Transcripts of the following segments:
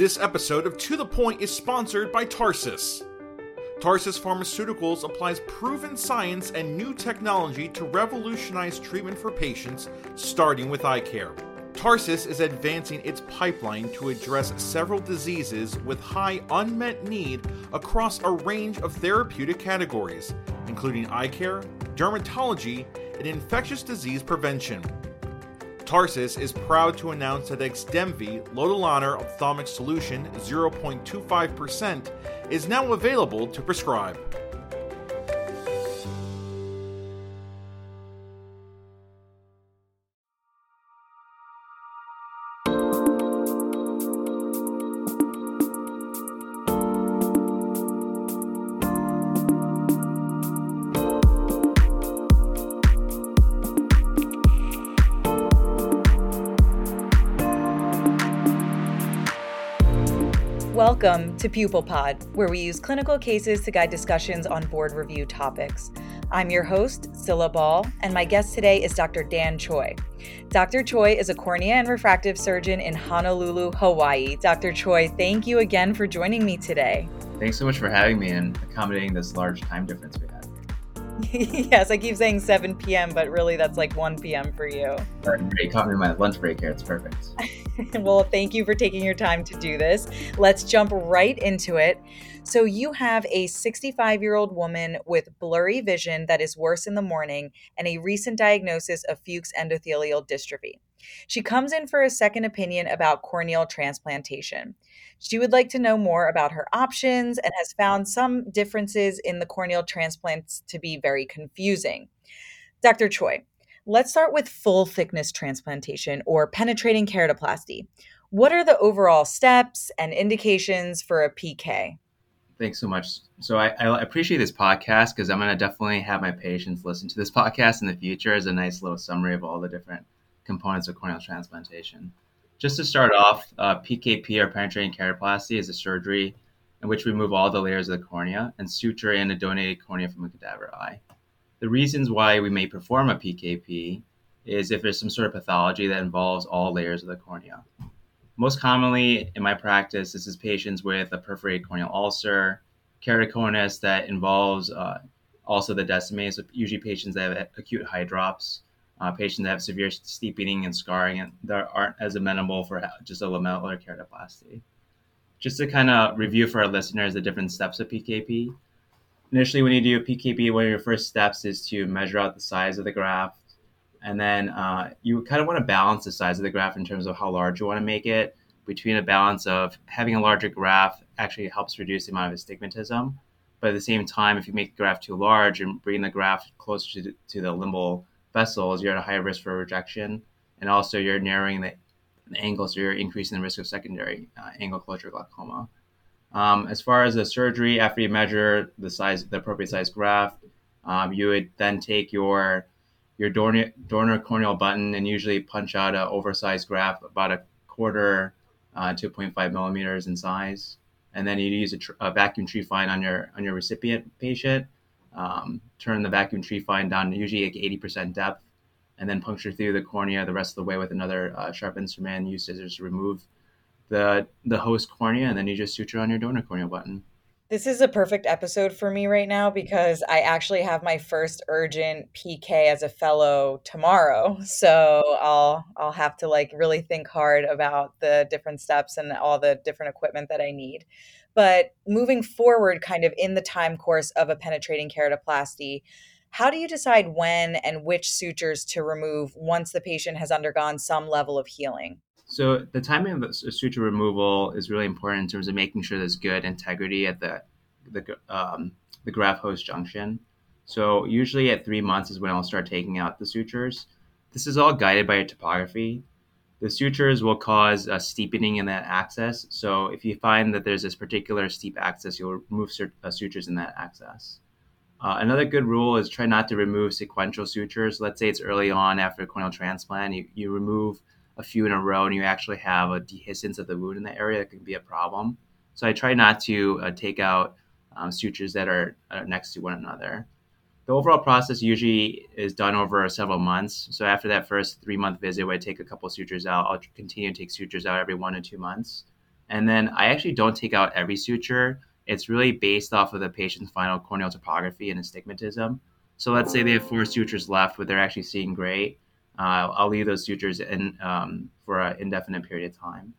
This episode of To the Point is sponsored by Tarsus. Tarsus Pharmaceuticals applies proven science and new technology to revolutionize treatment for patients, starting with eye care. Tarsus is advancing its pipeline to address several diseases with high unmet need across a range of therapeutic categories, including eye care, dermatology, and infectious disease prevention. Tarsus is proud to announce that Xdemvy Lotilaner Ophthalmic Solution 0.25% is now available to prescribe. Welcome to Pupil Pod, where we use clinical cases to guide discussions on board review topics. I'm your host, Scylla Ball, and my guest today is Dr. Dan Choi. Dr. Choi is a cornea and refractive surgeon in Honolulu, Hawaii. Dr. Choi, thank you again for joining me today. Thanks so much for having me and accommodating this large time difference. yes, I keep saying 7 p.m., but really that's like 1 p.m. for you. Great, caught me my lunch break here. It's perfect. well, thank you for taking your time to do this. Let's jump right into it. So, you have a 65 year old woman with blurry vision that is worse in the morning and a recent diagnosis of Fuchs endothelial dystrophy. She comes in for a second opinion about corneal transplantation. She would like to know more about her options and has found some differences in the corneal transplants to be very confusing. Dr. Choi, let's start with full thickness transplantation or penetrating keratoplasty. What are the overall steps and indications for a PK? Thanks so much. So I, I appreciate this podcast because I'm going to definitely have my patients listen to this podcast in the future as a nice little summary of all the different components of corneal transplantation. Just to start off, uh, PKP or penetrating keratoplasty is a surgery in which we remove all the layers of the cornea and suture in a donated cornea from a cadaver eye. The reasons why we may perform a PKP is if there's some sort of pathology that involves all layers of the cornea. Most commonly in my practice, this is patients with a perforated corneal ulcer, keratoconus that involves uh, also the Descemet, so usually patients that have acute hydrops, uh, patients that have severe steepening and scarring and that aren't as amenable for just a lamellar keratoplasty. Just to kind of review for our listeners the different steps of PKP. Initially, when you do a PKP, one of your first steps is to measure out the size of the graft. And then uh, you kind of want to balance the size of the graft in terms of how large you want to make it between a balance of having a larger graft actually helps reduce the amount of astigmatism. But at the same time, if you make the graft too large and bring the graft closer to, to the limbal vessels, you're at a higher risk for rejection, and also you're narrowing the, the angle, so you're increasing the risk of secondary uh, angle closure glaucoma. Um, as far as the surgery, after you measure the size, the appropriate size graft, um, you would then take your your donor, donor corneal button and usually punch out an oversized graft about a quarter uh, 2.5 millimeters in size, and then you use a, tr- a vacuum trephine on your on your recipient patient um, turn the vacuum trephine down usually like 80% depth, and then puncture through the cornea the rest of the way with another uh, sharp instrument. Use scissors to remove the the host cornea, and then you just suture on your donor corneal button. This is a perfect episode for me right now because I actually have my first urgent PK as a fellow tomorrow. So I'll I'll have to like really think hard about the different steps and all the different equipment that I need. But moving forward, kind of in the time course of a penetrating keratoplasty, how do you decide when and which sutures to remove once the patient has undergone some level of healing? So the timing of the suture removal is really important in terms of making sure there's good integrity at the the um, the graft host junction. So usually at three months is when I'll start taking out the sutures. This is all guided by your topography. The sutures will cause a steepening in that axis. So if you find that there's this particular steep axis, you'll remove uh, sutures in that axis. Uh, another good rule is try not to remove sequential sutures. Let's say it's early on after a corneal transplant, you, you remove a few in a row and you actually have a dehiscence of the wound in the area that can be a problem. So I try not to uh, take out um, sutures that are, are next to one another the overall process usually is done over several months. So after that first three month visit, where I take a couple sutures out, I'll continue to take sutures out every one to two months. And then I actually don't take out every suture. It's really based off of the patient's final corneal topography and astigmatism. So let's say they have four sutures left, but they're actually seeing great. Uh, I'll leave those sutures in um, for an indefinite period of time.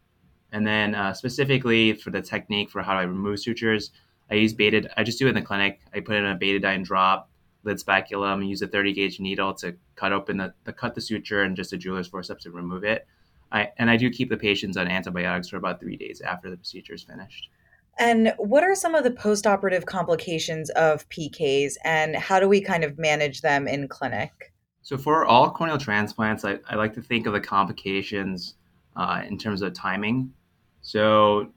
And then uh, specifically for the technique for how I remove sutures, I use beta. I just do it in the clinic. I put in a betadine drop, lid speculum, use a 30 gauge needle to cut open the, the cut the suture and just a jeweler's forceps to remove it. I, and I do keep the patients on antibiotics for about three days after the procedure is finished. And what are some of the postoperative complications of PKs, and how do we kind of manage them in clinic? So, for all corneal transplants, I, I like to think of the complications uh, in terms of timing. So,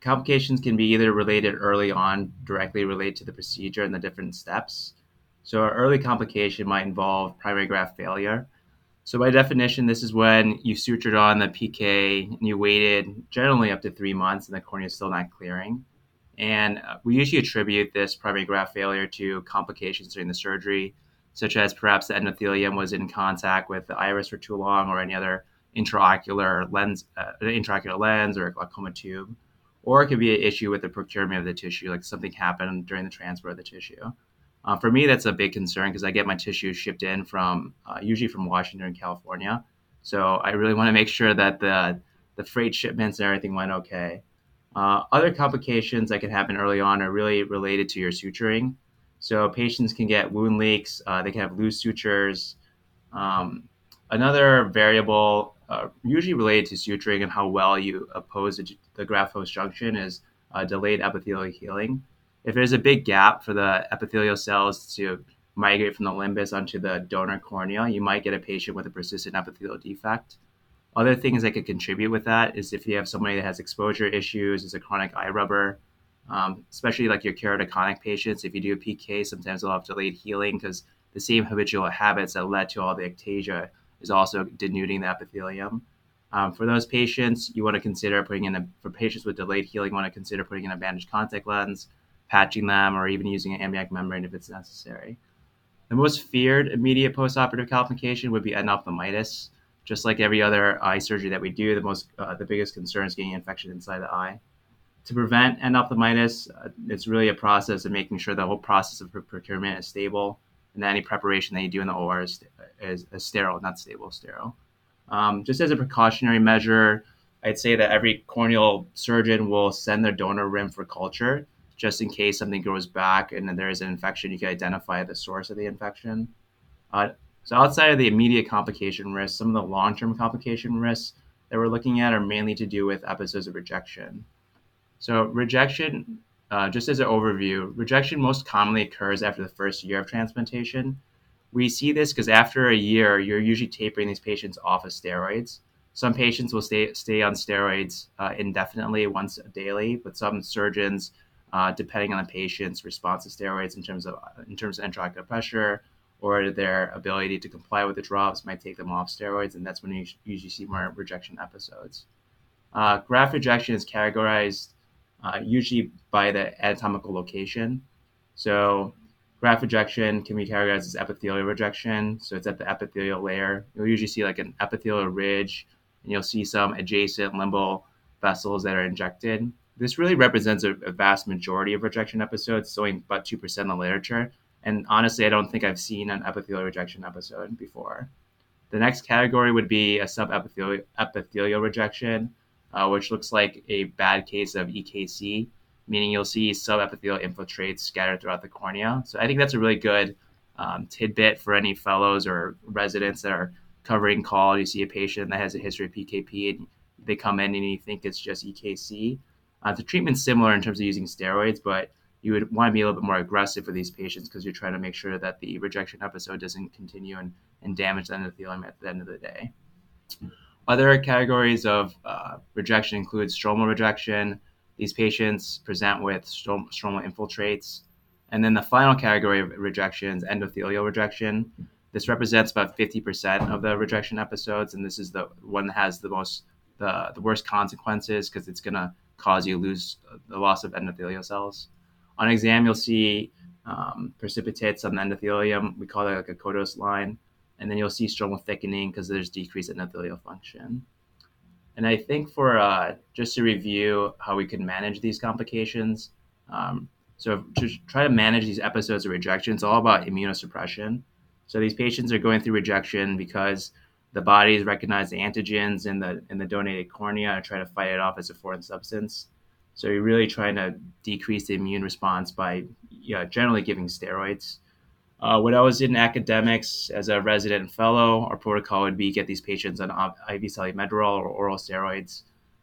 complications can be either related early on, directly related to the procedure and the different steps. So, an early complication might involve primary graft failure. So, by definition, this is when you sutured on the PK and you waited generally up to three months and the cornea is still not clearing. And uh, we usually attribute this primary graft failure to complications during the surgery, such as perhaps the endothelium was in contact with the iris for too long or any other intraocular lens, uh, intraocular lens or glaucoma tube. Or it could be an issue with the procurement of the tissue, like something happened during the transfer of the tissue. Uh, for me, that's a big concern because I get my tissue shipped in from uh, usually from Washington and California. So I really want to make sure that the the freight shipments and everything went okay. Uh, other complications that can happen early on are really related to your suturing. So patients can get wound leaks. Uh, they can have loose sutures. Um, another variable, uh, usually related to suturing and how well you oppose the, the graft host junction, is uh, delayed epithelial healing if there's a big gap for the epithelial cells to migrate from the limbus onto the donor cornea, you might get a patient with a persistent epithelial defect. Other things that could contribute with that is if you have somebody that has exposure issues, is a chronic eye rubber, um, especially like your keratoconic patients. If you do a PK, sometimes they'll have delayed healing because the same habitual habits that led to all the ectasia is also denuding the epithelium. Um, for those patients, you want to consider putting in a, for patients with delayed healing, you want to consider putting in a bandage contact lens patching them, or even using an amniotic membrane if it's necessary. The most feared immediate postoperative complication would be endophthalmitis. Just like every other eye surgery that we do, the most uh, the biggest concern is getting infection inside the eye. To prevent endophthalmitis, uh, it's really a process of making sure the whole process of procurement is stable, and that any preparation that you do in the OR is, is, is sterile, not stable, sterile. Um, just as a precautionary measure, I'd say that every corneal surgeon will send their donor rim for culture just in case something grows back and then there is an infection, you can identify the source of the infection. Uh, so outside of the immediate complication risks, some of the long-term complication risks that we're looking at are mainly to do with episodes of rejection. So rejection, uh, just as an overview, rejection most commonly occurs after the first year of transplantation. We see this because after a year, you're usually tapering these patients off of steroids. Some patients will stay stay on steroids uh, indefinitely, once daily, but some surgeons uh, depending on the patient's response to steroids in terms of in terms of intraocular pressure or their ability to comply with the drops might take them off steroids, and that's when you usually see more rejection episodes. Uh, graft rejection is categorized uh, usually by the anatomical location. So graft rejection can be categorized as epithelial rejection. So it's at the epithelial layer. You'll usually see like an epithelial ridge, and you'll see some adjacent limbal vessels that are injected this really represents a, a vast majority of rejection episodes, so only about 2% in the literature. And honestly, I don't think I've seen an epithelial rejection episode before. The next category would be a subepithelial epithelial rejection, uh, which looks like a bad case of EKC, meaning you'll see subepithelial infiltrates scattered throughout the cornea. So I think that's a really good um, tidbit for any fellows or residents that are covering call. You see a patient that has a history of PKP and they come in and you think it's just EKC. Uh, the treatment's similar in terms of using steroids, but you would want to be a little bit more aggressive for these patients because you're trying to make sure that the rejection episode doesn't continue and, and damage the endothelium at the end of the day. Other categories of uh, rejection include stromal rejection. These patients present with strom- stromal infiltrates. And then the final category of rejection is endothelial rejection. This represents about 50% of the rejection episodes, and this is the one that has the most the, the worst consequences because it's going to cause you lose the loss of endothelial cells. On exam, you'll see um, precipitates on the endothelium. We call that like a Khodadoust line. And then you'll see stromal thickening because there's decreased endothelial function. And I think for uh, just to review how we can manage these complications, um, so to try to manage these episodes of rejection, it's all about immunosuppression. So these patients are going through rejection because the bodies recognize the antigens in the in the donated cornea and try to fight it off as a foreign substance. So you're really trying to decrease the immune response by yeah, generally giving steroids. Uh, when I was in academics as a resident and fellow, our protocol would be get these patients on IV Solu-Medrol or oral steroids.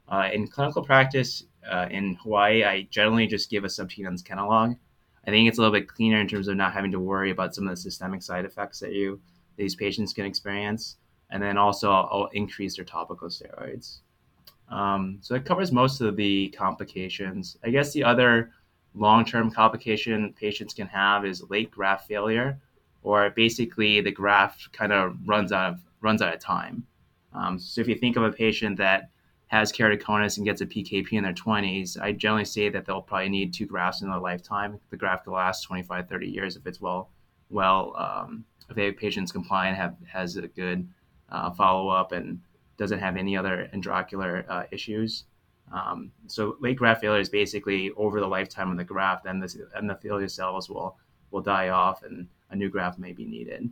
Uh, in clinical practice uh, in Hawaii, I generally just give a sub-Tenon's Kenalog. I think it's a little bit cleaner in terms of not having to worry about some of the systemic side effects that you these patients can experience and then also I'll increase their topical steroids. Um, so it covers most of the complications. I guess the other long-term complication patients can have is late graft failure, or basically the graft kind of runs out of runs out of time. Um, so if you think of a patient that has keratoconus and gets a PKP in their 20s, I generally say that they'll probably need two grafts in their lifetime. The graft will last 25, 30 years if it's well, well, um, if the patient's compliant, have has a good uh, follow up and doesn't have any other intraocular uh, issues. Um, so late graft failure is basically over the lifetime of the graft, then the endothelial cells will will die off and a new graft may be needed.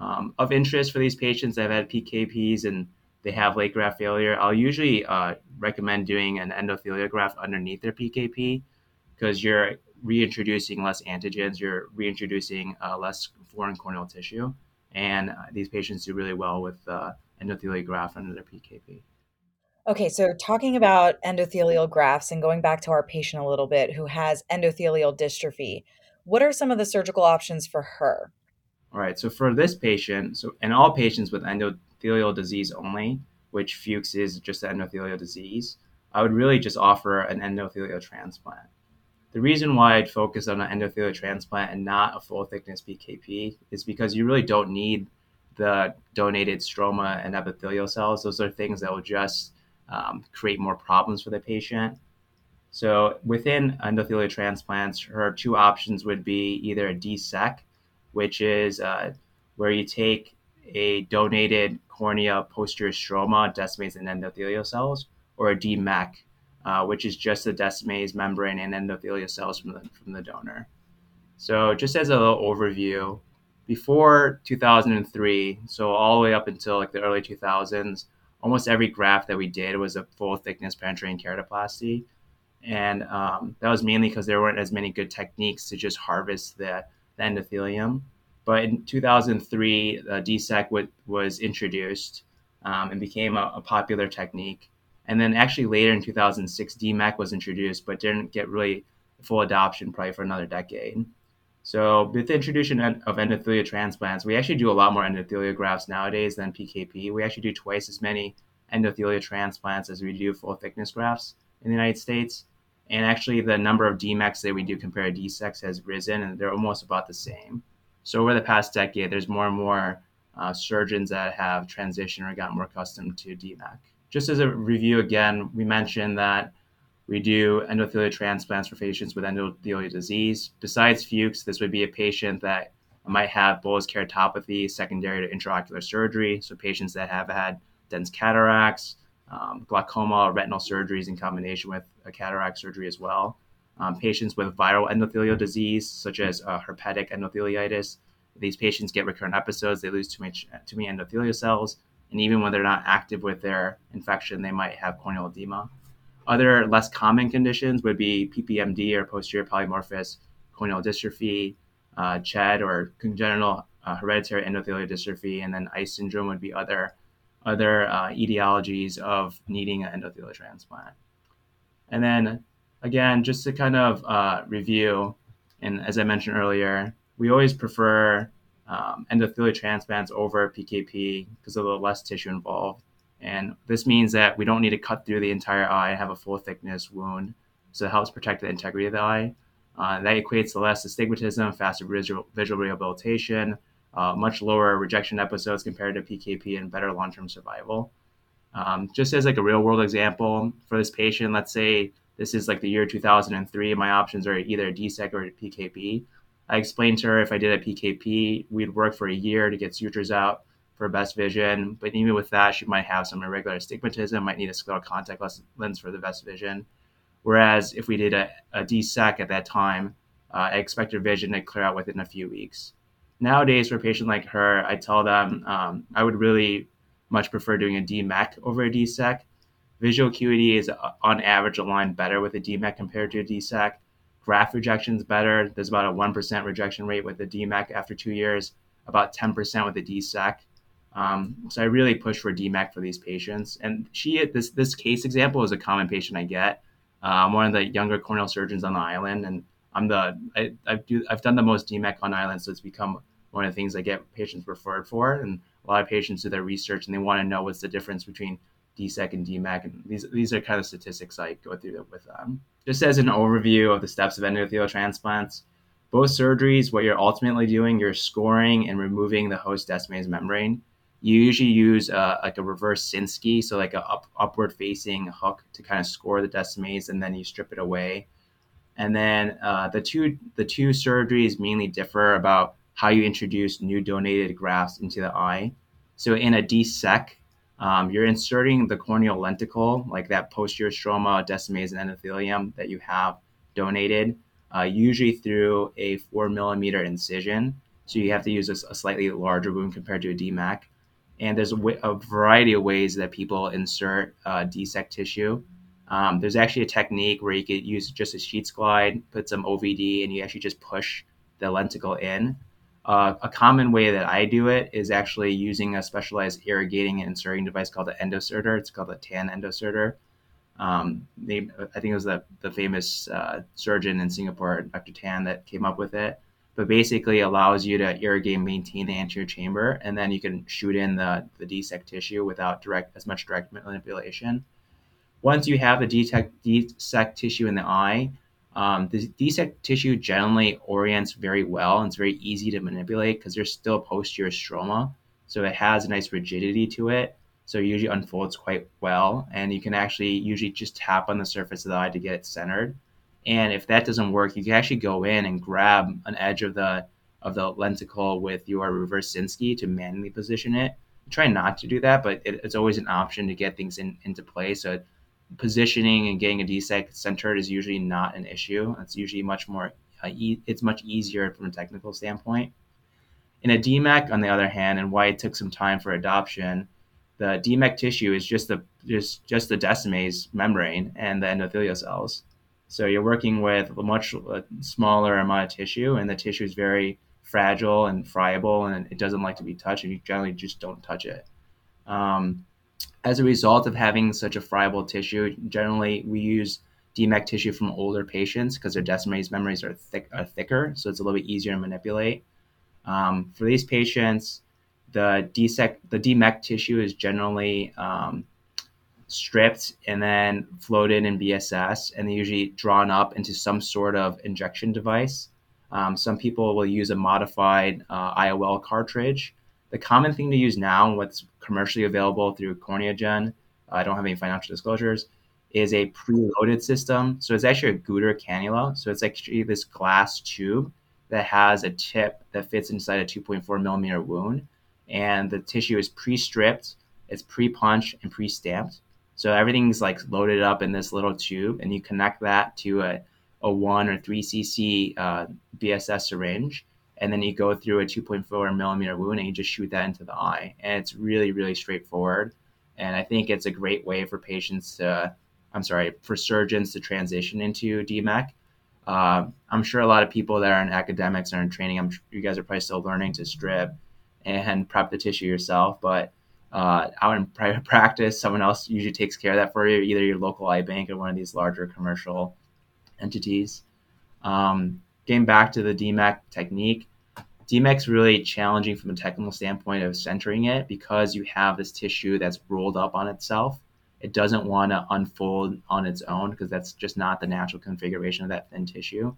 Um, of interest for these patients that have had PKPs and they have late graft failure, I'll usually uh, recommend doing an endothelial graft underneath their PKP because you're reintroducing less antigens, you're reintroducing uh, less foreign corneal tissue and uh, these patients do really well with uh, endothelial graft under their PKP. Okay, so talking about endothelial grafts and going back to our patient a little bit who has endothelial dystrophy, what are some of the surgical options for her? All right, so for this patient, so and all patients with endothelial disease only, which Fuchs is just an endothelial disease, I would really just offer an endothelial transplant. The reason why I'd focus on an endothelial transplant and not a full thickness PKP is because you really don't need the donated stroma and epithelial cells. Those are things that will just um, create more problems for the patient. So within endothelial transplants, her two options would be either a DSEK, which is uh, where you take a donated cornea posterior stroma, Descemet's and endothelial cells, or a DMEK, uh, which is just the Descemet's membrane and endothelial cells from the, from the donor. So, just as a little overview, before 2003, so all the way up until like the early 2000s, almost every graft that we did was a full thickness penetrating keratoplasty. And um, that was mainly because there weren't as many good techniques to just harvest the, the endothelium. But in 2003, the DSEK was introduced um, and became a, a popular technique. And then actually later in 2006, DMEK was introduced, but didn't get really full adoption probably for another decade. So with the introduction of endothelial transplants, we actually do a lot more endothelial grafts nowadays than PKP. We actually do twice as many endothelial transplants as we do full thickness grafts in the United States. And actually, the number of DMEKs that we do compared to DSEKs has risen, and they're almost about the same. So over the past decade, there's more and more uh, surgeons that have transitioned or gotten more accustomed to DMEK just as a review again, we mentioned that we do endothelial transplants for patients with endothelial disease. Besides Fuchs, this would be a patient that might have bullous keratopathy secondary to intraocular surgery. So patients that have had dense cataracts, um, glaucoma, retinal surgeries in combination with a cataract surgery as well. Um, patients with viral endothelial disease, such as uh, herpetic endotheliitis. These patients get recurrent episodes. They lose too much too many endothelial cells and even when they're not active with their infection, they might have corneal edema. Other less common conditions would be PPMD or posterior polymorphous corneal dystrophy, uh, CHED or congenital uh, hereditary endothelial dystrophy, and then ICE syndrome would be other other uh, etiologies of needing an endothelial transplant. And then again, just to kind of uh, review, and as I mentioned earlier, we always prefer um, endothelial transplants over PKP because of the less tissue involved. And this means that we don't need to cut through the entire eye and have a full thickness wound. So it helps protect the integrity of the eye. Uh, that equates to less astigmatism, faster visual, visual rehabilitation, uh, much lower rejection episodes compared to PKP, and better long term survival. Um, just as like a real world example for this patient, let's say this is like the year 2003, my options are either a DSEK or PKP. I explained to her if I did a PKP, we'd work for a year to get sutures out, for best vision. But even with that, she might have some irregular astigmatism, might need a scleral contact lens for the best vision. Whereas if we did a, a DSEK at that time, uh, I expect her vision to clear out within a few weeks. Nowadays, for a patient like her, I tell them um, I would really much prefer doing a DMEK over a DSEK. Visual acuity is uh, on average aligned better with a DMEK compared to a DSEK. Graft rejection is better. There's about a 1% rejection rate with the DMEK after two years, about 10% with the DSEK. Um, so I really push for DMEK for these patients. And she, this this case example is a common patient I get. Uh, I'm one of the younger corneal surgeons on the island, and I'm the I, I've, do, I've done the most DMEK on the island, so it's become one of the things I get patients referred for. And a lot of patients do their research and they want to know what's the difference between DSEK and DMEK. And these these are kind of statistics I go through with them. Just as an overview of the steps of endothelial transplants, both surgeries, what you're ultimately doing, you're scoring and removing the host descemet's membrane. You usually use uh, like a reverse Sinskey, so like a up, upward facing hook to kind of score the Descemet's, and then you strip it away. And then uh, the two the two surgeries mainly differ about how you introduce new donated grafts into the eye. So in a DSEK, um, you're inserting the corneal lenticle, like that posterior stroma, Descemet's, and endothelium that you have donated, uh, usually through a four millimeter incision. So you have to use a, a slightly larger wound compared to a DMEK. And there's a, w- a variety of ways that people insert uh, DSEK tissue. Um, there's actually a technique where you could use just a sheets glide, put some OVD, and you actually just push the lenticle in. Uh, a common way that I do it is actually using a specialized irrigating and inserting device called the EndoSerter. It's called the TAN EndoSerter. Um, they, I think it was the, the famous uh, surgeon in Singapore, Dr. Tan, that came up with it. But basically allows you to irrigate and maintain the anterior chamber, and then you can shoot in the, the DSEK tissue without direct as much direct manipulation. Once you have the DSEK tissue in the eye, um, the DSEK tissue generally orients very well and it's very easy to manipulate because there's still posterior stroma. So it has a nice rigidity to it. So it usually unfolds quite well. And you can actually usually just tap on the surface of the eye to get it centered. And if that doesn't work, you can actually go in and grab an edge of the of the lenticle with your reverse Sinskey to manually position it. Try not to do that, but it, it's always an option to get things in, into place. So positioning and getting a DSEK centered is usually not an issue. It's usually much more, uh, it's much easier from a technical standpoint. In a DMEK, on the other hand, and why it took some time for adoption, the DMEK tissue is just the just just the Descemet's membrane and the endothelial cells. So you're working with a much smaller amount of tissue, and the tissue is very fragile and friable, and it doesn't like to be touched, and you generally just don't touch it. Um, as a result of having such a friable tissue, generally we use DMEK tissue from older patients because their Descemet's membranes are, thick, are thicker, so it's a little bit easier to manipulate. Um, for these patients, the DSEK, the DMEK tissue is generally um, stripped and then floated in BSS, and they're usually drawn up into some sort of injection device. Um, some people will use a modified uh, IOL cartridge the common thing to use now, what's commercially available through CorneaGen, I don't have any financial disclosures, is a preloaded system. So it's actually a Geuder cannula. So it's actually this glass tube that has a tip that fits inside a 2.4 millimeter wound. And the tissue is pre stripped, it's pre punched, and pre stamped. So everything's like loaded up in this little tube, and you connect that to a, a 1 or 3 cc uh, BSS syringe and then you go through a 2.4 millimeter wound and you just shoot that into the eye. And it's really, really straightforward. And I think it's a great way for patients to, I'm sorry, for surgeons to transition into DMEK. Uh, I'm sure a lot of people that are in academics or in training, I'm you guys are probably still learning to strip and prep the tissue yourself. But uh, out in private practice, someone else usually takes care of that for you, either your local eye bank or one of these larger commercial entities. Um, getting back to the DMEK technique, DMEK's really challenging from a technical standpoint of centering it because you have this tissue that's rolled up on itself. It doesn't want to unfold on its own because that's just not the natural configuration of that thin tissue.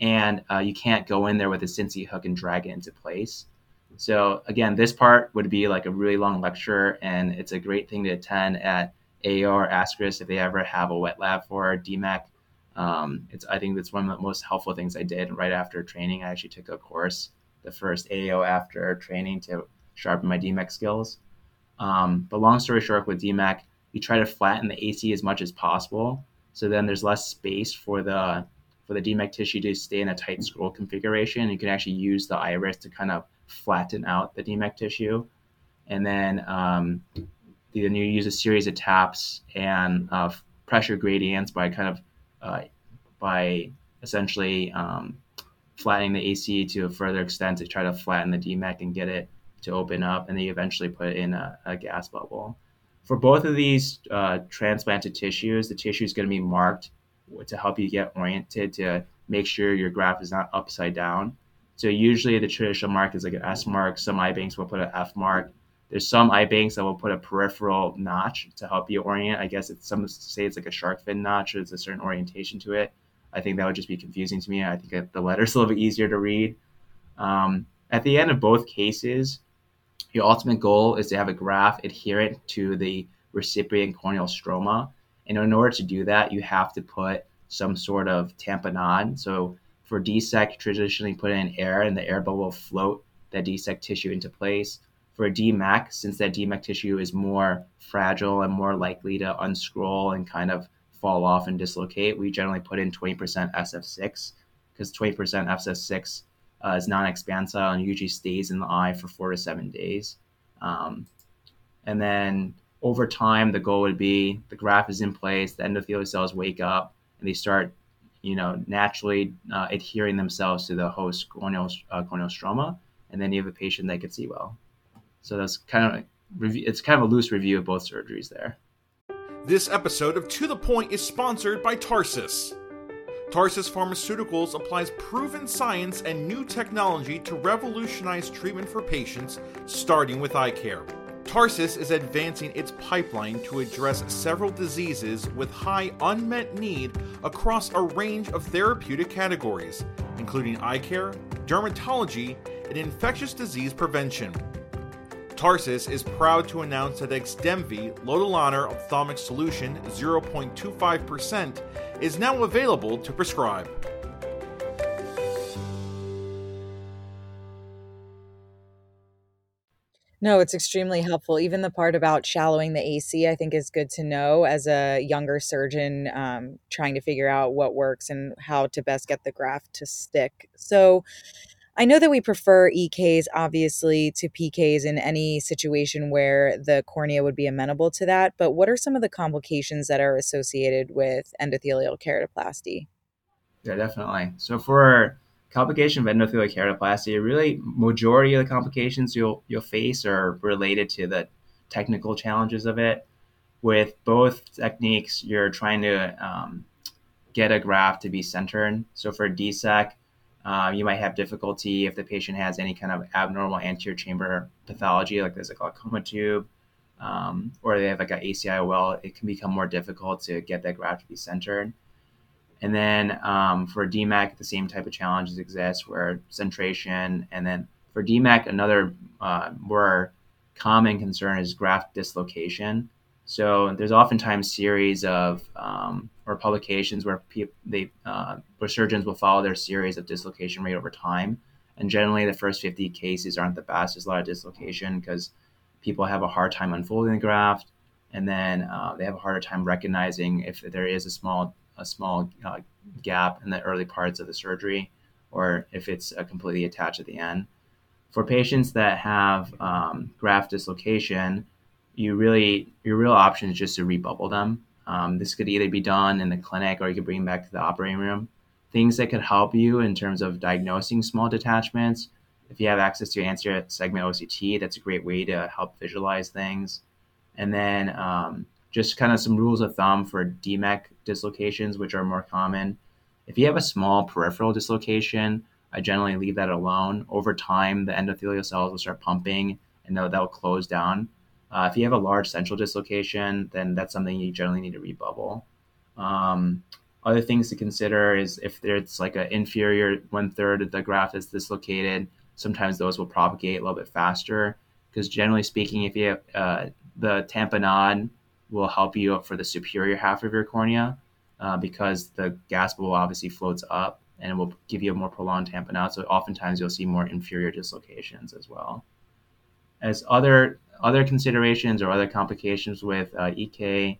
And uh, you can't go in there with a Sinskey hook and drag it into place. So again, this part would be like a really long lecture, and it's a great thing to attend at AAO or ASCRS if they ever have a wet lab for DMEK. Um, it's I think that's one of the most helpful things I did right after training. I actually took a course the first AO after training to sharpen my DMEK skills. Um, but long story short, with DMEK, you try to flatten the AC as much as possible. So then there's less space for the for the DMEK tissue to stay in a tight scroll configuration. You can actually use the iris to kind of flatten out the DMEK tissue. And then, um, then you use a series of taps and uh, pressure gradients by kind of uh, by essentially um, flattening the AC to a further extent to try to flatten the DMEK and get it to open up, and then you eventually put in a, a gas bubble. For both of these uh, transplanted tissues, the tissue is going to be marked to help you get oriented to make sure your graft is not upside down. So usually the traditional mark is like an S mark. Some eye banks will put an F mark. There's some eye banks that will put a peripheral notch to help you orient. I guess it's some say it's like a shark fin notch. Or there's a certain orientation to it. I think that would just be confusing to me. I think the letter's a little bit easier to read. Um, at the end of both cases, your ultimate goal is to have a graft adherent to the recipient corneal stroma. And in order to do that, you have to put some sort of tamponade. So for DSEK, traditionally put in air and the air bubble will float that DSEK tissue into place. For a DMEK, since that DMEK tissue is more fragile and more likely to unscroll and kind of fall off and dislocate, we generally put in 20% SF6 because 20% SF6 uh, is non-expansile and usually stays in the eye for four to seven days. Um, and then over time, the goal would be the graft is in place, the endothelial cells wake up, and they start, you know, naturally uh, adhering themselves to the host corneal, uh, corneal stroma, and then you have a patient that can see well. So that's kind of it's kind of a loose review of both surgeries there. This episode of To the Point is sponsored by Tarsus. Tarsus Pharmaceuticals applies proven science and new technology to revolutionize treatment for patients, starting with eye care. Tarsus is advancing its pipeline to address several diseases with high unmet need across a range of therapeutic categories, including eye care, dermatology, and infectious disease prevention. Tarsus is proud to announce that Xdemvy Lotilaner Ophthalmic Solution 0.25% is now available to prescribe. No, it's extremely helpful. Even the part about shallowing the AC, I think, is good to know as a younger surgeon um, trying to figure out what works and how to best get the graft to stick. So, I know that we prefer EKs, obviously, to PKs in any situation where the cornea would be amenable to that. But what are some of the complications that are associated with endothelial keratoplasty? Yeah, definitely. So for complication of endothelial keratoplasty, really majority of the complications you'll you'll face are related to the technical challenges of it. With both techniques, you're trying to um, get a graft to be centered. So for DSEK, um, you might have difficulty if the patient has any kind of abnormal anterior chamber pathology, like there's a glaucoma tube, um, or they have like an ACIOL. It can become more difficult to get that graft to be centered. And then um, for DMEK, the same type of challenges exist where centration. And then for DMEK, another uh, more common concern is graft dislocation. So there's oftentimes series of um, or publications where people they uh, where surgeons will follow their series of dislocation rate over time, and generally the first 50 cases aren't the best. There's a lot of dislocation because people have a hard time unfolding the graft, and then uh, they have a harder time recognizing if there is a small a small uh, gap in the early parts of the surgery, or if it's uh, completely attached at the end. For patients that have um, graft dislocation, you really your real option is just to rebubble them. Um, this could either be done in the clinic or you could bring back to the operating room. Things that could help you in terms of diagnosing small detachments. If you have access to anterior segment OCT, that's a great way to help visualize things. And then um, just kind of some rules of thumb for DMEK dislocations, which are more common. If you have a small peripheral dislocation, I generally leave that alone. Over time, the endothelial cells will start pumping and that will close down. Uh, if you have a large central dislocation, then that's something you generally need to rebubble. Um, other things to consider is if there's like an inferior one third of the graft is dislocated, sometimes those will propagate a little bit faster. Because generally speaking, if you have uh, the tamponade will help you for the superior half of your cornea uh, because the gas bubble obviously floats up and it will give you a more prolonged tamponade. So oftentimes you'll see more inferior dislocations as well. As other other considerations or other complications with uh, EK,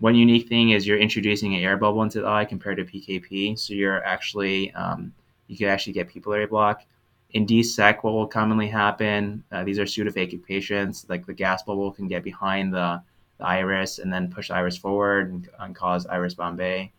one unique thing is you're introducing an air bubble into the eye compared to PKP. So you're actually um, you can actually get pupillary block. In DSEK, what will commonly happen? Uh, these are pseudophakic patients. Like the gas bubble can get behind the, the iris and then push the iris forward and, and cause iris bombé.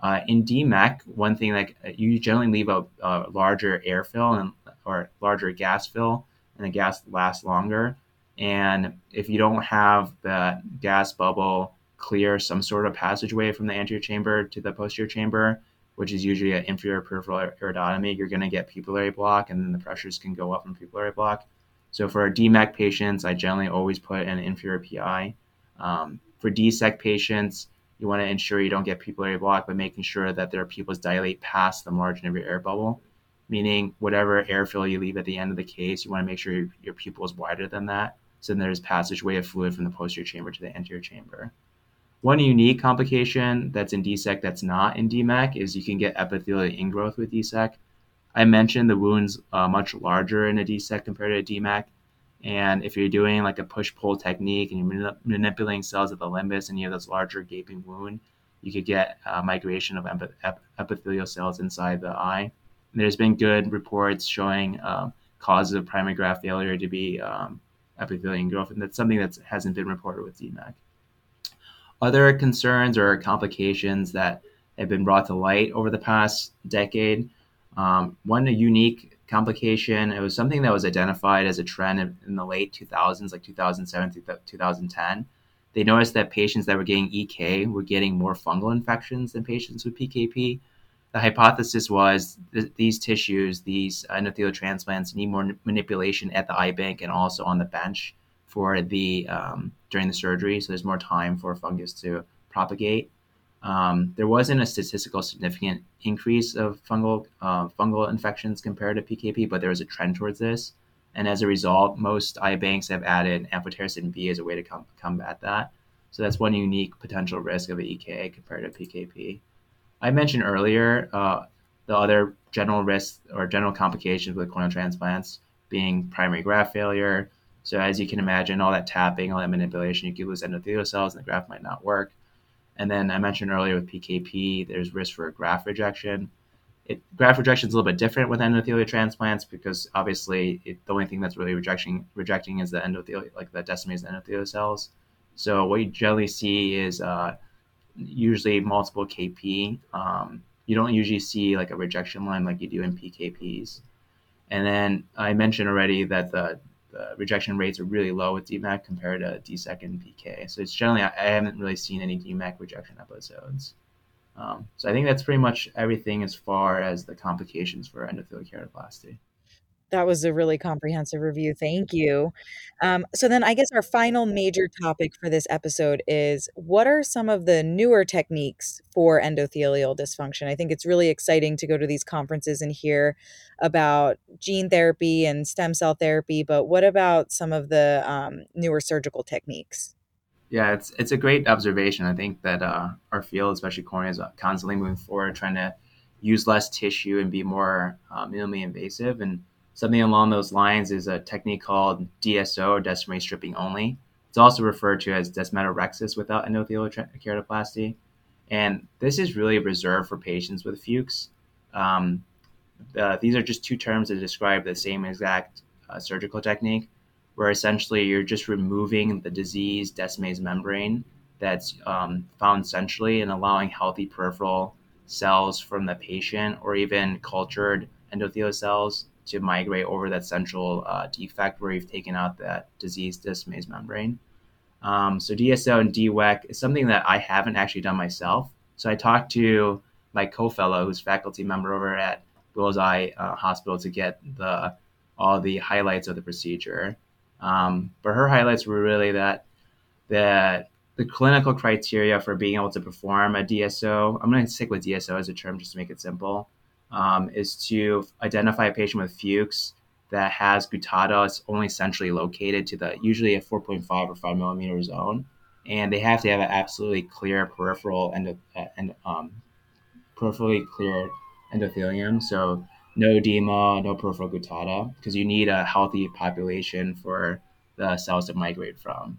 Uh, in DMEK, one thing like you generally leave a, a larger air fill and or larger gas fill, and the gas lasts longer. And if you don't have that gas bubble clear some sort of passageway from the anterior chamber to the posterior chamber, which is usually an inferior peripheral iridotomy, you're going to get pupillary block, and then the pressures can go up from pupillary block. So for DMEK patients, I generally always put an inferior PI. Um, for DSEK patients, you want to ensure you don't get pupillary block by making sure that their pupils dilate past the margin of your air bubble, meaning whatever airfill you leave at the end of the case, you want to make sure your, your pupil is wider than that. So then there's passageway of fluid from the posterior chamber to the anterior chamber. One unique complication that's in DSEK that's not in DMEK is you can get epithelial ingrowth with DSEK. I mentioned the wound's uh, much larger in a DSEK compared to a DMEK. And if you're doing like a push pull technique and you're manipulating cells at the limbus and you have this larger gaping wound, you could get uh, migration of ep- epithelial cells inside the eye. There's been good reports showing um, causes of primary graft failure to be um, epithelial growth, and that's something that hasn't been reported with DMEK. Other concerns or complications that have been brought to light over the past decade. Um, one unique complication. It was something that was identified as a trend in, the late 2000s, like 2007 to 2010. They noticed that patients that were getting EK were getting more fungal infections than patients with PKP. The hypothesis was that these tissues, these endothelial transplants, need more manipulation at the eye bank and also on the bench for the um, during the surgery. So there's more time for fungus to propagate. Um, there wasn't a statistical significant increase of fungal uh, fungal infections compared to PKP, but there was a trend towards this. And as a result, most eye banks have added amphotericin B as a way to com- combat that. So that's one unique potential risk of the EK compared to PKP. I mentioned earlier uh, the other general risks or general complications with corneal transplants being primary graft failure. So as you can imagine, all that tapping, all that manipulation, you could lose endothelial cells and the graft might not work. And then I mentioned earlier with PKP, there's risk for a graft rejection. It, graft rejection is a little bit different with endothelial transplants because obviously it, the only thing that's really rejecting rejecting is the endothelial, like the decimated endothelial cells. So what you generally see is uh, usually multiple KP. Um, you don't usually see like a rejection line like you do in PKPs. And then I mentioned already that the the rejection rates are really low with DMEK compared to DSEK and PK. So it's generally I, haven't really seen any DMEK rejection episodes. Um, so I think that's pretty much everything as far as the complications for endothelial keratoplasty. That was a really comprehensive review. Thank you. Um, so, then I guess our final major topic for this episode is what are some of the newer techniques for endothelial dysfunction? I think it's really exciting to go to these conferences and hear about gene therapy and stem cell therapy, but what about some of the um, newer surgical techniques? Yeah, it's it's a great observation. I think that uh, our field, especially cornea, is constantly moving forward, trying to use less tissue and be more uh, minimally invasive. And Something along those lines is a technique called DSO or Descemet stripping only. It's also referred to as descemetorrhexis without endothelial keratoplasty. And this is really reserved for patients with Fuchs. Um, uh, these are just two terms that describe the same exact uh, surgical technique, where essentially you're just removing the diseased Descemet's membrane that's um, found centrally and allowing healthy peripheral cells from the patient or even cultured endothelial cells to migrate over that central uh, defect where you've taken out that diseased Descemet's membrane. Um, so DSO and DWEK is something that I haven't actually done myself. So I talked to my co-fellow, who's faculty member over at Wills Eye uh, Hospital, to get the all the highlights of the procedure. Um, but her highlights were really that that the clinical criteria for being able to perform a DSO. I'm going to stick with DSO as a term just to make it simple um, is to identify a patient with Fuchs that has guttata. It's only centrally located to the usually a 4.5 or 5 millimeter zone, and they have to have an absolutely clear peripheral endo, uh, and um, peripherally clear endothelium. So no edema, no peripheral guttata, because you need a healthy population for the cells to migrate from.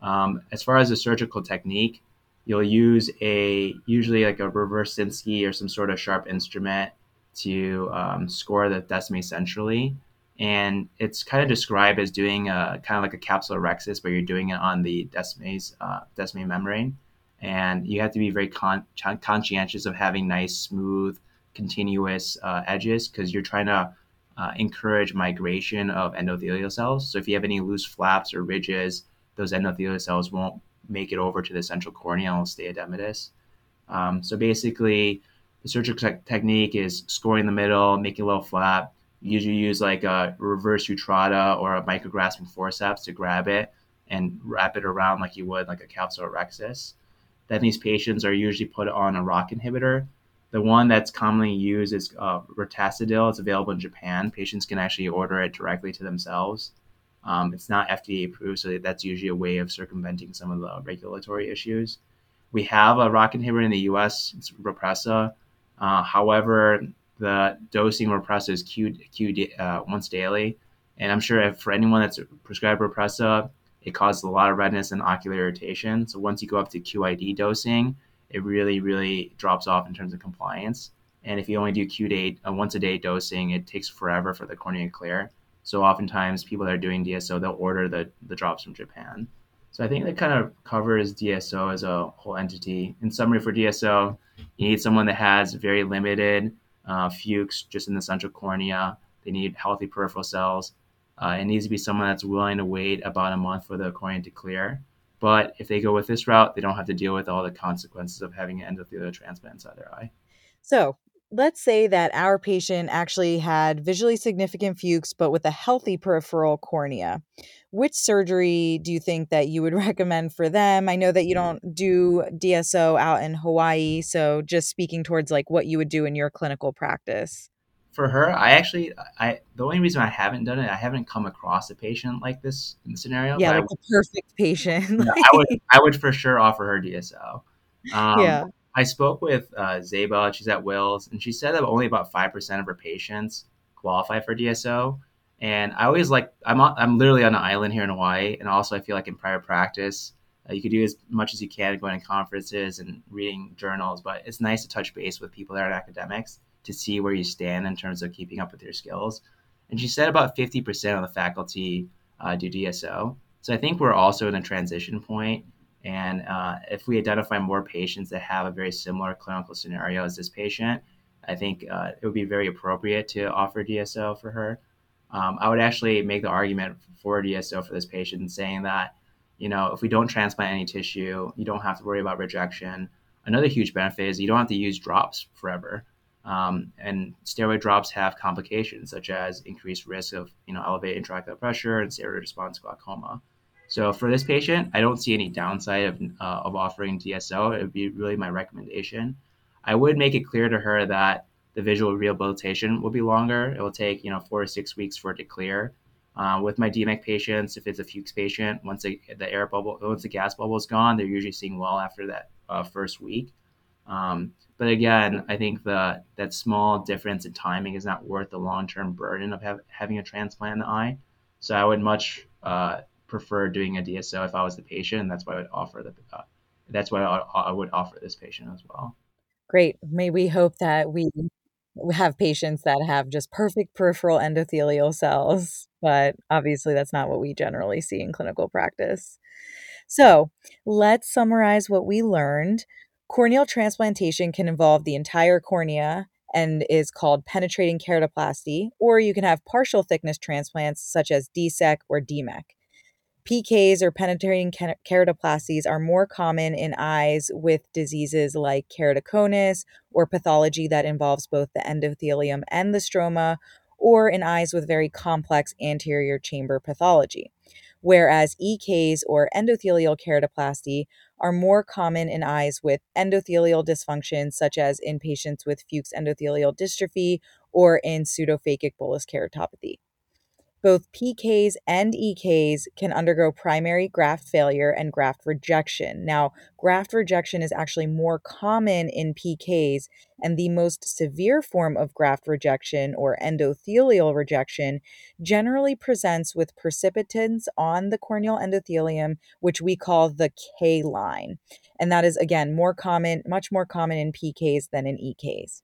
Um, as far as the surgical technique, you'll use a usually like a reverse Sinskey or some sort of sharp instrument to um, score the Descemet centrally. And it's kind of described as doing a kind of like a capsulorhexis, where you're doing it on the Descemet's uh, membrane. And you have to be very con- conscientious of having nice, smooth, continuous uh, edges because you're trying to uh, encourage migration of endothelial cells. So if you have any loose flaps or ridges, those endothelial cells won't make it over to the central cornea and will stay edematous. Um, so basically, the surgical te- technique is scoring the middle, making a little flap. Usually use like a reverse Utrata or a micrograsping forceps to grab it and wrap it around like you would like a capsulorhexis. Then these patients are usually put on a ROCK inhibitor. The one that's commonly used is uh. It's available in Japan. Patients can actually order it directly to themselves. Um, it's not FDA approved, so that's usually a way of circumventing some of the regulatory issues. We have a ROCK inhibitor in the US, it's Rhopressa. Uh, however, the dosing Rhopressa is Q, Q uh, once daily. And I'm sure if for anyone that's prescribed Rhopressa, it causes a lot of redness and ocular irritation. So once you go up to QID dosing, it really, really drops off in terms of compliance. And if you only do Q uh, once a day dosing, it takes forever for the cornea to clear. So oftentimes people that are doing DSO, they'll order the, the drops from Japan. So I think that kind of covers DSO as a whole entity. In summary, for DSO, you need someone that has very limited uh, fuchs just in the central cornea. They need healthy peripheral cells. Uh, it needs to be someone that's willing to wait about a month for the cornea to clear. But if they go with this route, they don't have to deal with all the consequences of having an endothelial transplant inside their eye. So, let's say that our patient actually had visually significant fuchs but with a healthy peripheral cornea. Which surgery do you think that you would recommend for them? I know that you mm. don't do dso out in hawaii so just speaking towards like what you would do in your clinical practice. For her i actually i the only reason i haven't done it i haven't come across a patient like this in the scenario yeah like a perfect patient. Yeah, i would i would for sure offer her dso um, yeah I spoke with uh, Zeba, she's at Wills, and she said that only about 5% of her patients qualify for DSO. And I always like, I'm, on, I'm literally on an island here in Hawaii. And also, I feel like in private practice, uh, you could do as much as you can going to conferences and reading journals, but it's nice to touch base with people that are academics to see where you stand in terms of keeping up with your skills. And she said about 50% of the faculty uh, do DSO. So I think we're also in a transition point and uh, if we identify more patients that have a very similar clinical scenario as this patient, I think uh, it would be very appropriate to offer DSO for her. Um, I would actually make the argument for DSO for this patient, saying that, you know, if we don't transplant any tissue, you don't have to worry about rejection. Another huge benefit is you don't have to use drops forever. Um, and steroid drops have complications such as increased risk of, you know, elevated intraocular pressure and steroid response glaucoma. So for this patient, I don't see any downside of, uh, of offering DSO. It would be really my recommendation. I would make it clear to her that the visual rehabilitation will be longer. It will take you know four to six weeks for it to clear. Uh, with my DMEK patients, if it's a Fuchs patient, once the, the air bubble, once the gas bubble is gone, they're usually seeing well after that uh, first week. Um, but again, I think the that small difference in timing is not worth the long term burden of have, having a transplant in the eye. So I would much uh, prefer doing a DSO if I was the patient, that's why I would offer the uh, that's why I, I would offer this patient as well. Great. May we hope that we have patients that have just perfect peripheral endothelial cells, but obviously that's not what we generally see in clinical practice. So let's summarize what we learned. Corneal transplantation can involve the entire cornea and is called penetrating keratoplasty, or you can have partial thickness transplants such as DSEK or DMEK. PKs or penetrating keratoplasties are more common in eyes with diseases like keratoconus or pathology that involves both the endothelium and the stroma, or in eyes with very complex anterior chamber pathology. Whereas EKs or endothelial keratoplasty are more common in eyes with endothelial dysfunction, such as in patients with Fuchs endothelial dystrophy or in pseudophakic bullous keratopathy. Both PKs and EKs can undergo primary graft failure and graft rejection. Now, graft rejection is actually more common in PKs, and the most severe form of graft rejection or endothelial rejection generally presents with precipitants on the corneal endothelium, which we call the K line. And that is, again, more common, much more common in PKs than in EKs.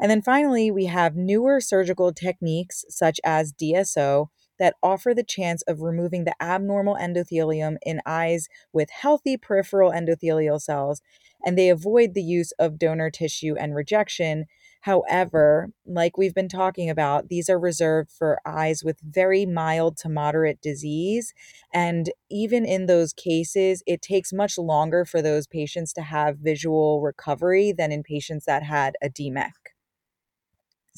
And then finally, we have newer surgical techniques such as DSO that offer the chance of removing the abnormal endothelium in eyes with healthy peripheral endothelial cells, and they avoid the use of donor tissue and rejection. However, like we've been talking about, these are reserved for eyes with very mild to moderate disease. And even in those cases, it takes much longer for those patients to have visual recovery than in patients that had a DMEK.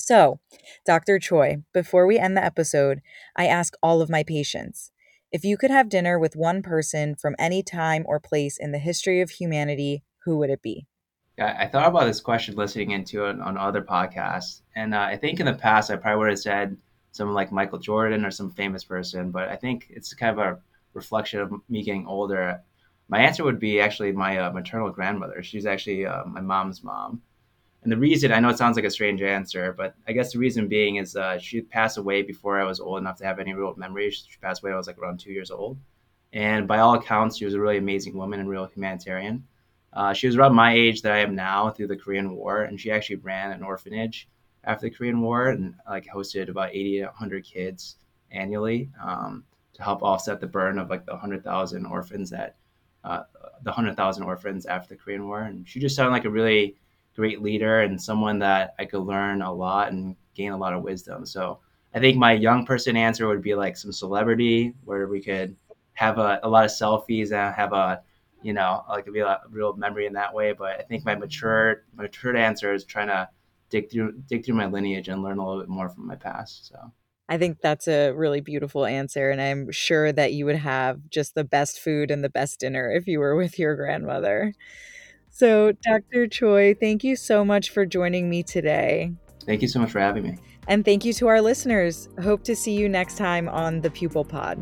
So, Dr. Choi, before we end the episode, I ask all of my patients if you could have dinner with one person from any time or place in the history of humanity, who would it be? I thought about this question listening into it on other podcasts. And uh, I think in the past, I probably would have said someone like Michael Jordan or some famous person, but I think it's kind of a reflection of me getting older. My answer would be actually my uh, maternal grandmother. She's actually uh, my mom's mom. And the reason I know it sounds like a strange answer, but I guess the reason being is uh, she passed away before I was old enough to have any real memories. She passed away I was like around two years old, and by all accounts, she was a really amazing woman and real humanitarian. Uh, she was around my age that I am now through the Korean War, and she actually ran an orphanage after the Korean War and like hosted about 80 to 100 kids annually um, to help offset the burden of like the 100,000 orphans that uh, the 100,000 orphans after the Korean War. And she just sounded like a really great leader and someone that I could learn a lot and gain a lot of wisdom. So I think my young person answer would be like some celebrity where we could have a, a lot of selfies and have a, you know, like be a real memory in that way. But I think my mature, matured answer is trying to dig through, dig through my lineage and learn a little bit more from my past. So. I think that's a really beautiful answer. And I'm sure that you would have just the best food and the best dinner if you were with your grandmother. So, Dr. Choi, thank you so much for joining me today. Thank you so much for having me. And thank you to our listeners. Hope to see you next time on the Pupil Pod.